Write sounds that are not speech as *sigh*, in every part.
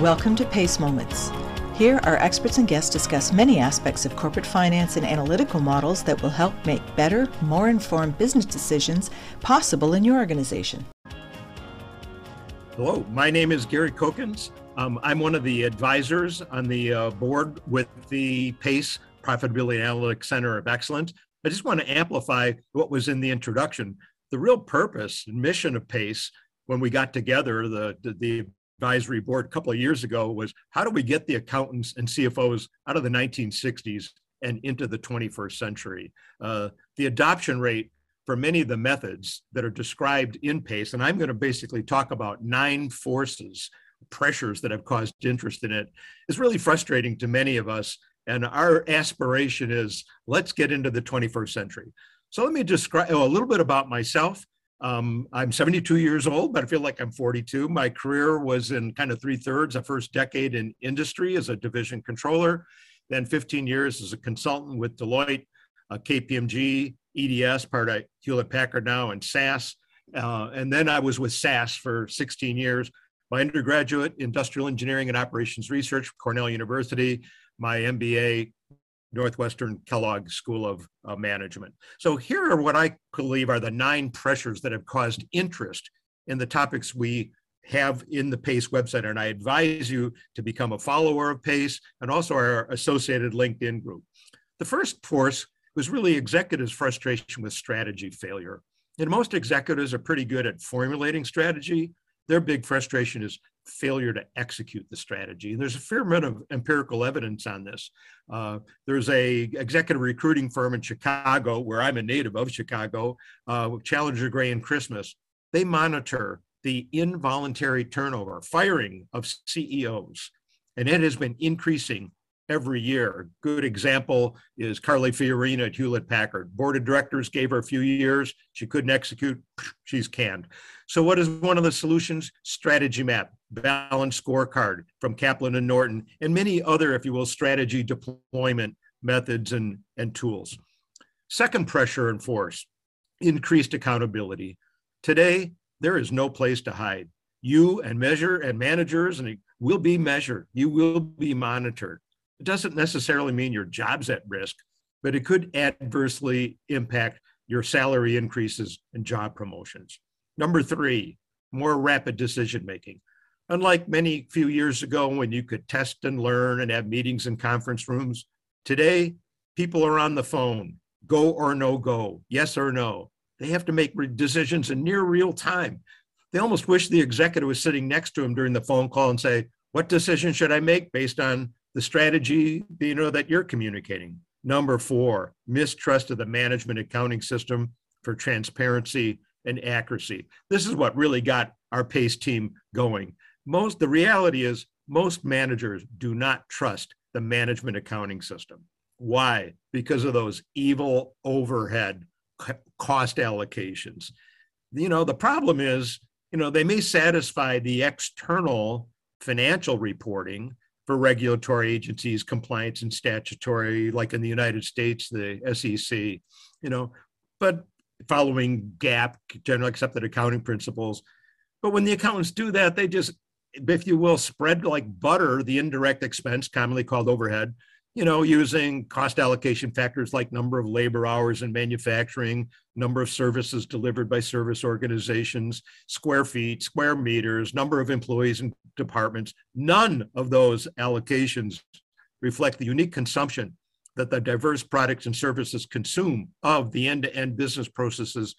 Welcome to PACE Moments. Here, our experts and guests discuss many aspects of corporate finance and analytical models that will help make better, more informed business decisions possible in your organization. Hello, my name is Gary Cokins. Um, I'm one of the advisors on the uh, board with the PACE Profitability Analytics Center of Excellence. I just want to amplify what was in the introduction. The real purpose and mission of PACE when we got together, the, the, the advisory board a couple of years ago was how do we get the accountants and CFOs out of the 1960s and into the 21st century? Uh, the adoption rate for many of the methods that are described in PACE, and I'm going to basically talk about nine forces, pressures that have caused interest in it, is really frustrating to many of us. And our aspiration is let's get into the 21st century. So let me describe oh, a little bit about myself. Um, I'm 72 years old, but I feel like I'm 42. My career was in kind of three thirds, a first decade in industry as a division controller, then 15 years as a consultant with Deloitte, uh, KPMG, EDS, part of Hewlett Packard now, and SAS. Uh, and then I was with SAS for 16 years. My undergraduate, industrial engineering and operations research, Cornell University. My MBA, Northwestern Kellogg School of uh, Management. So here are what I believe are the nine pressures that have caused interest in the topics we have in the PACE website. And I advise you to become a follower of PACE and also our associated LinkedIn group. The first force was really executives' frustration with strategy failure. And most executives are pretty good at formulating strategy. Their big frustration is failure to execute the strategy. And there's a fair amount of empirical evidence on this. Uh, there's a executive recruiting firm in Chicago, where I'm a native of Chicago, uh, Challenger Gray and Christmas. They monitor the involuntary turnover, firing of CEOs, and it has been increasing every year. A good example is Carly Fiorina at Hewlett Packard. Board of directors gave her a few years. She couldn't execute. She's canned. So, what is one of the solutions? Strategy map, balanced scorecard from Kaplan and Norton, and many other, if you will, strategy deployment methods and, and tools. Second pressure and force increased accountability. Today, there is no place to hide. You and measure and managers and will be measured. You will be monitored. It doesn't necessarily mean your job's at risk, but it could adversely impact your salary increases and job promotions. Number three, more rapid decision making. Unlike many few years ago when you could test and learn and have meetings in conference rooms, today people are on the phone, go or no go, yes or no. They have to make decisions in near real time. They almost wish the executive was sitting next to them during the phone call and say, what decision should I make based on the strategy you know that you're communicating? Number four, mistrust of the management accounting system for transparency and accuracy. This is what really got our PACE team going. Most the reality is most managers do not trust the management accounting system. Why? Because of those evil overhead cost allocations. You know, the problem is, you know, they may satisfy the external financial reporting for regulatory agencies, compliance and statutory, like in the United States, the SEC, you know, but following GAAP, general accepted accounting principles. But when the accountants do that, they just, if you will, spread like butter the indirect expense, commonly called overhead, you know, using cost allocation factors like number of labor hours in manufacturing, number of services delivered by service organizations, square feet, square meters, number of employees and departments. None of those allocations reflect the unique consumption that the diverse products and services consume of the end to end business processes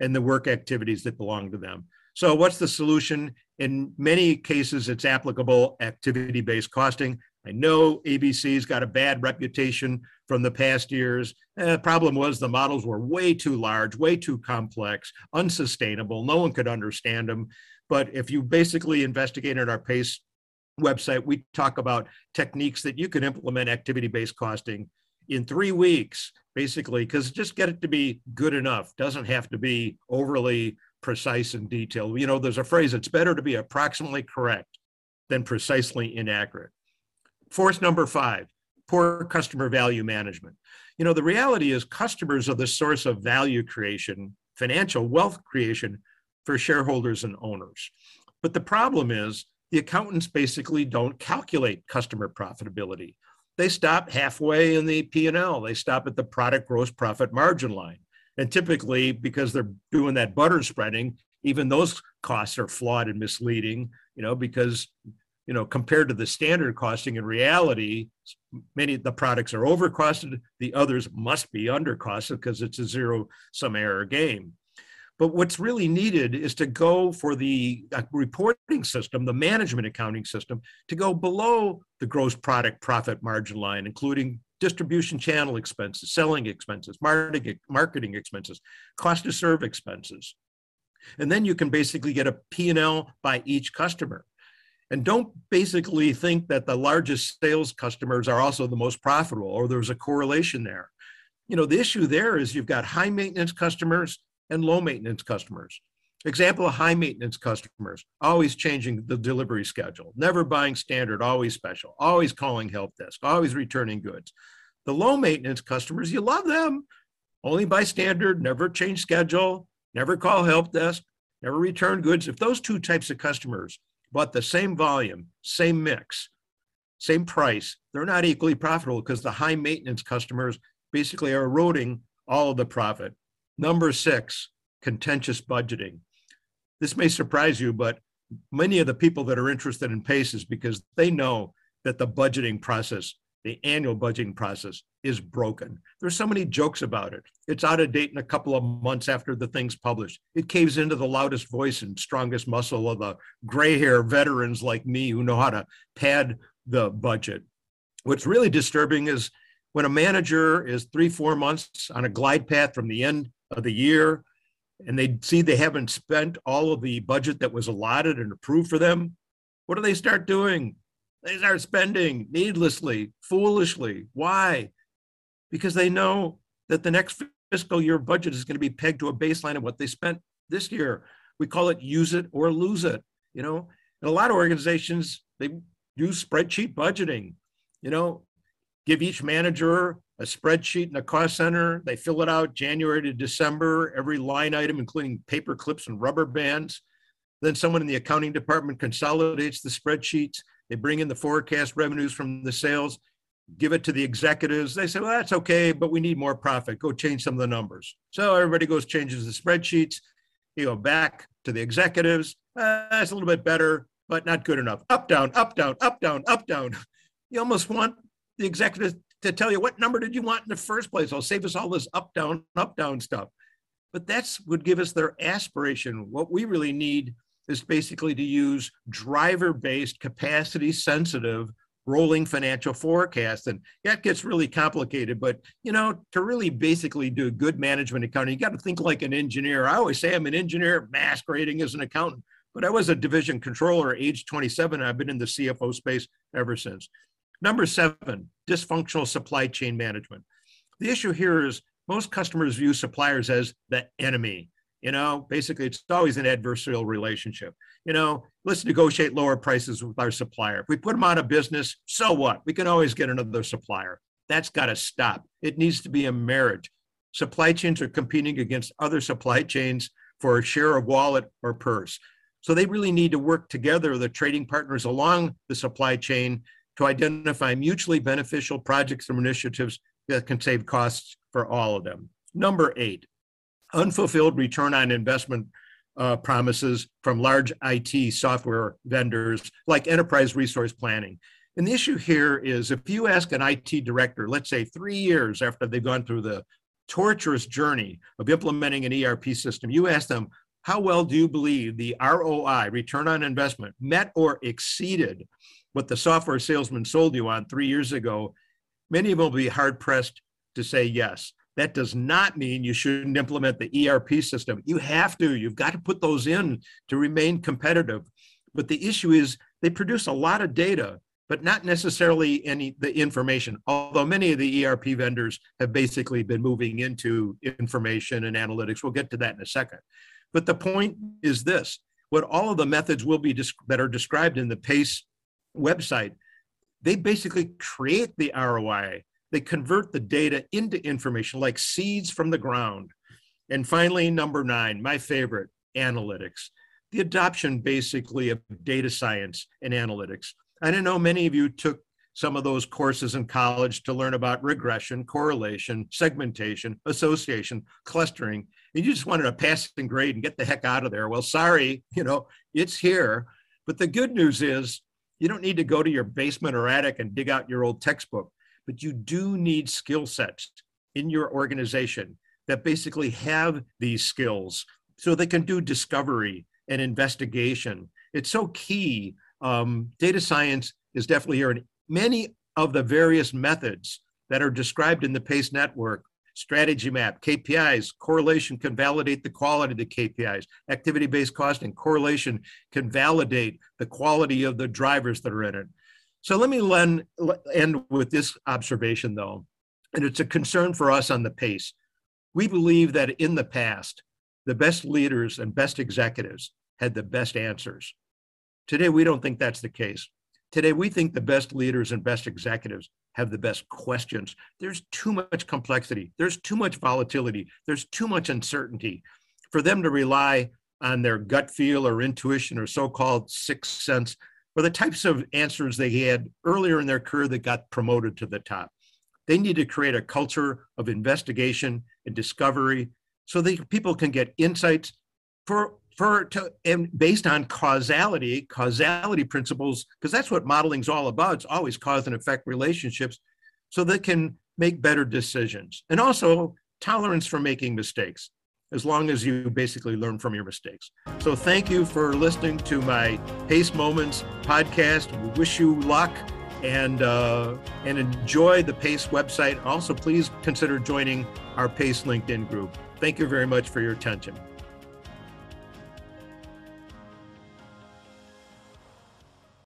and the work activities that belong to them. So, what's the solution? In many cases, it's applicable activity based costing. I know ABC's got a bad reputation from the past years. Eh, the problem was the models were way too large, way too complex, unsustainable. No one could understand them. But if you basically investigated our PACE website, we talk about techniques that you can implement activity based costing in three weeks, basically, because just get it to be good enough. Doesn't have to be overly precise and detailed. You know, there's a phrase it's better to be approximately correct than precisely inaccurate. Force number five poor customer value management. You know, the reality is customers are the source of value creation, financial wealth creation for shareholders and owners. But the problem is the accountants basically don't calculate customer profitability. They stop halfway in the P&L. They stop at the product gross profit margin line. And typically, because they're doing that butter spreading, even those costs are flawed and misleading, you know, because, you know, compared to the standard costing in reality, many of the products are overcosted, the others must be undercosted because it's a zero sum error game. But what's really needed is to go for the uh, reporting system, the management accounting system, to go below the gross product profit margin line, including distribution channel expenses, selling expenses, marketing expenses, cost to serve expenses. And then you can basically get a P&L by each customer. And don't basically think that the largest sales customers are also the most profitable or there's a correlation there. You know, the issue there is you've got high maintenance customers and low maintenance customers. Example of high maintenance customers, always changing the delivery schedule, never buying standard, always special, always calling help desk, always returning goods. The low maintenance customers, you love them, only buy standard, never change schedule, never call help desk, never return goods. If those two types of customers bought the same volume, same mix, same price, they're not equally profitable because the high maintenance customers basically are eroding all of the profit. Number six, contentious budgeting. This may surprise you, but many of the people that are interested in PACE is because they know that the budgeting process, the annual budgeting process, is broken. There's so many jokes about it. It's out of date in a couple of months after the thing's published. It caves into the loudest voice and strongest muscle of the gray hair veterans like me who know how to pad the budget. What's really disturbing is when a manager is three, four months on a glide path from the end of the year and they see they haven't spent all of the budget that was allotted and approved for them, what do they start doing? They start spending needlessly, foolishly. Why? Because they know that the next fiscal year budget is going to be pegged to a baseline of what they spent this year. We call it use it or lose it. You know, and a lot of organizations they use spreadsheet budgeting. You know, give each manager a spreadsheet in a cost center. They fill it out January to December, every line item, including paper clips and rubber bands. Then someone in the accounting department consolidates the spreadsheets. They bring in the forecast revenues from the sales, give it to the executives. They say, well, that's okay, but we need more profit. Go change some of the numbers. So everybody goes, changes the spreadsheets. You go back to the executives. Uh, that's a little bit better, but not good enough. Up, down, up, down, up, down, up, down. *laughs* You almost want the executives to tell you what number did you want in the first place. I'll save us all this up, down, up, down stuff. But that's would give us their aspiration. What we really need is basically to use driver-based, capacity-sensitive rolling financial forecast. And that gets really complicated. But you know, to really basically do good management accounting, you got to think like an engineer. I always say I'm an engineer masquerading as an accountant, but I was a division controller age 27. I've been in the CFO space ever since. Number seven, dysfunctional supply chain management. The issue here is most customers view suppliers as the enemy. You know, basically, it's always an adversarial relationship. You know, let's negotiate lower prices with our supplier. If we put them out of business, so what? We can always get another supplier. That's got to stop. It needs to be a marriage. Supply chains are competing against other supply chains for a share of wallet or purse. So they really need to work together, the trading partners along the supply chain, to identify mutually beneficial projects and initiatives that can save costs for all of them. Number eight, unfulfilled return on investment uh, promises from large IT software vendors like enterprise resource planning. And the issue here is if you ask an IT director, let's say three years after they've gone through the torturous journey of implementing an ERP system, you ask them, how well do you believe the ROI, return on investment, met or exceeded what the software salesman sold you on three years ago, many of them will be hard pressed to say yes. That does not mean you shouldn't implement the ERP system. You have to, you've got to put those in to remain competitive. But the issue is they produce a lot of data, but not necessarily any the information. Although many of the ERP vendors have basically been moving into information and analytics. We'll get to that in a second. But the point is this what all of the methods will be that are described in the PACE website, they basically create the ROI. They convert the data into information like seeds from the ground. And finally, number nine, my favorite, analytics. the adoption basically of data science and analytics. I don't know many of you took some of those courses in college to learn about regression, correlation, segmentation, association, clustering. And you just wanted a passing grade and get the heck out of there. Well, sorry, you know, it's here. But the good news is you don't need to go to your basement or attic and dig out your old textbook, but you do need skill sets in your organization that basically have these skills so they can do discovery and investigation. It's so key. Um, data science is definitely here. And many of the various methods that are described in the PACE network strategy map, KPIs, correlation can validate the quality of the KPIs, activity based costing, correlation can validate the quality of the drivers that are in it. So let me end with this observation though, and it's a concern for us on the PACE. We believe that in the past, the best leaders and best executives had the best answers. Today, we don't think that's the case. Today, we think the best leaders and best executives have the best questions. There's too much complexity, there's too much volatility, there's too much uncertainty for them to rely on their gut feel or intuition or so called sixth sense or the types of answers they had earlier in their career that got promoted to the top. They need to create a culture of investigation and discovery so that people can get insights for for to and based on causality causality principles because that's what modeling's all about. It's always cause and effect relationships so they can make better decisions. And also tolerance for making mistakes as long as you basically learn from your mistakes. So thank you for listening to my pace moments podcast. We wish you luck and uh, and enjoy the pace website. Also please consider joining our pace linkedin group. Thank you very much for your attention